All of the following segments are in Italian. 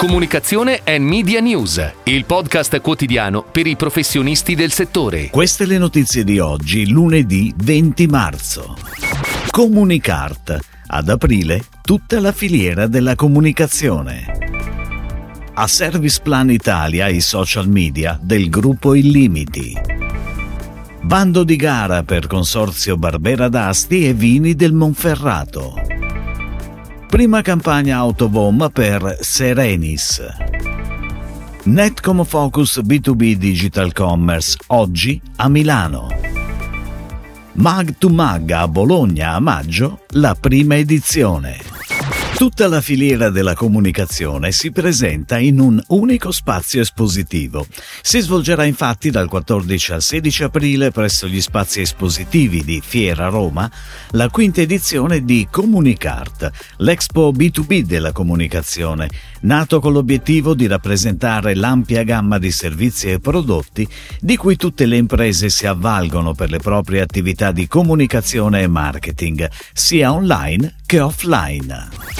Comunicazione e Media News, il podcast quotidiano per i professionisti del settore. Queste le notizie di oggi, lunedì 20 marzo. Comunicart. Ad aprile tutta la filiera della comunicazione. A Service Plan Italia i social media del gruppo Illimiti. Bando di gara per Consorzio Barbera d'Asti e Vini del Monferrato. Prima campagna Autovom per Serenis. Netcom Focus B2B Digital Commerce oggi a Milano. Mag to Mag a Bologna a maggio, la prima edizione. Tutta la filiera della comunicazione si presenta in un unico spazio espositivo. Si svolgerà infatti dal 14 al 16 aprile presso gli spazi espositivi di Fiera Roma la quinta edizione di Comunicart, l'expo B2B della comunicazione, nato con l'obiettivo di rappresentare l'ampia gamma di servizi e prodotti di cui tutte le imprese si avvalgono per le proprie attività di comunicazione e marketing, sia online che offline.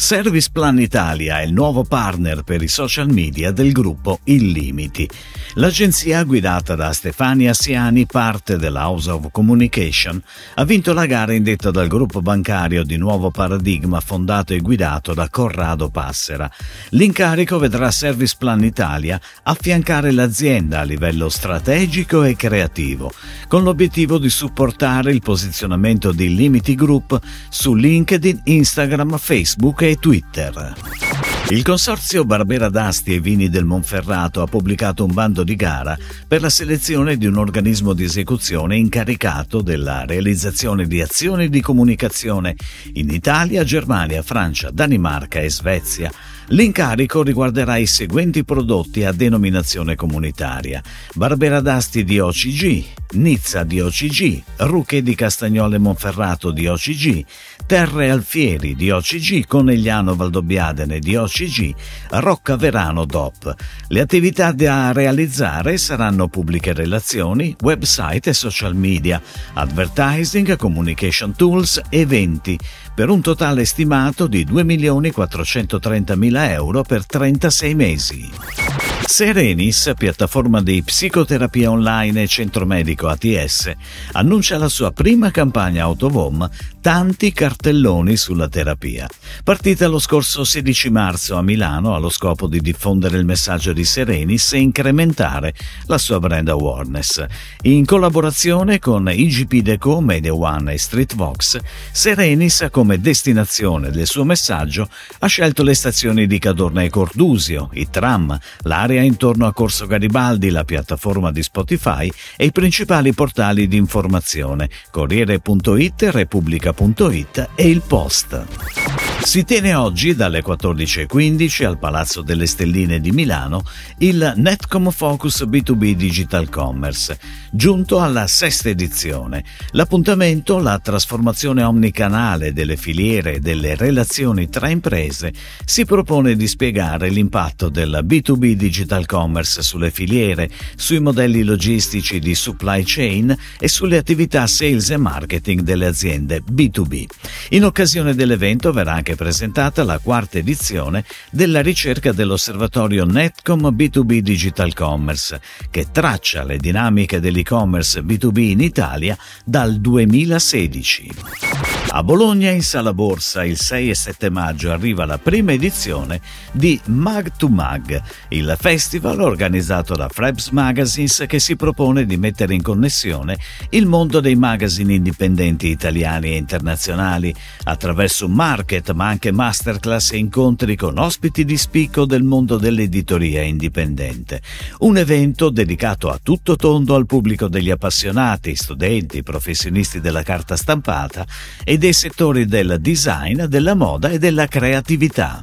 Service Plan Italia è il nuovo partner per i social media del gruppo Illimiti. L'agenzia guidata da Stefania Siani, parte della House of Communication, ha vinto la gara indetta dal gruppo bancario di Nuovo Paradigma fondato e guidato da Corrado Passera. L'incarico vedrà Service Plan Italia affiancare l'azienda a livello strategico e creativo, con l'obiettivo di supportare il posizionamento di Illimiti Group su LinkedIn, Instagram, Facebook e Twitter. Il consorzio Barbera d'Asti e Vini del Monferrato ha pubblicato un bando di gara per la selezione di un organismo di esecuzione incaricato della realizzazione di azioni di comunicazione in Italia, Germania, Francia, Danimarca e Svezia. L'incarico riguarderà i seguenti prodotti a denominazione comunitaria: Barbera d'Asti di OCG, Nizza di OCG, Ruche di Castagnole Monferrato di OCG, Terre Alfieri di OCG, Conegliano Valdobbiadene di OCG, Rocca Verano DOP. Le attività da realizzare saranno pubbliche relazioni, website e social media, advertising, communication tools, eventi, per un totale stimato di 2.430.000 euro per 36 mesi. Serenis, piattaforma di psicoterapia online e centro medico ATS, annuncia la sua prima campagna Autovom Tanti cartelloni sulla terapia. Partita lo scorso 16 marzo a Milano allo scopo di diffondere il messaggio di Serenis e incrementare la sua brand awareness. In collaborazione con IGP Deco, Media One e Streetvox, Serenis come destinazione del suo messaggio ha scelto le stazioni di Cadorna e Cordusio, i tram, l'area area intorno a Corso Garibaldi, la piattaforma di Spotify e i principali portali di informazione Corriere.it, Repubblica.it e il Post. Si tiene oggi dalle 14.15 al Palazzo delle Stelline di Milano il Netcom Focus B2B Digital Commerce, giunto alla sesta edizione. L'appuntamento, la trasformazione omnicanale delle filiere e delle relazioni tra imprese, si propone di spiegare l'impatto del B2B Digital Commerce sulle filiere, sui modelli logistici di supply chain e sulle attività sales e marketing delle aziende B2B. In occasione dell'evento verrà anche presentata la quarta edizione della ricerca dell'osservatorio Netcom B2B Digital Commerce, che traccia le dinamiche dell'e-commerce B2B in Italia dal 2016. A Bologna, in Sala Borsa, il 6 e 7 maggio arriva la prima edizione di Mag to Mag, il festival organizzato da Frebs Magazines che si propone di mettere in connessione il mondo dei magazine indipendenti italiani e internazionali attraverso market ma anche masterclass e incontri con ospiti di spicco del mondo dell'editoria indipendente. Un evento dedicato a tutto tondo al pubblico degli appassionati, studenti, professionisti della carta stampata e dei settori del design, della moda e della creatività.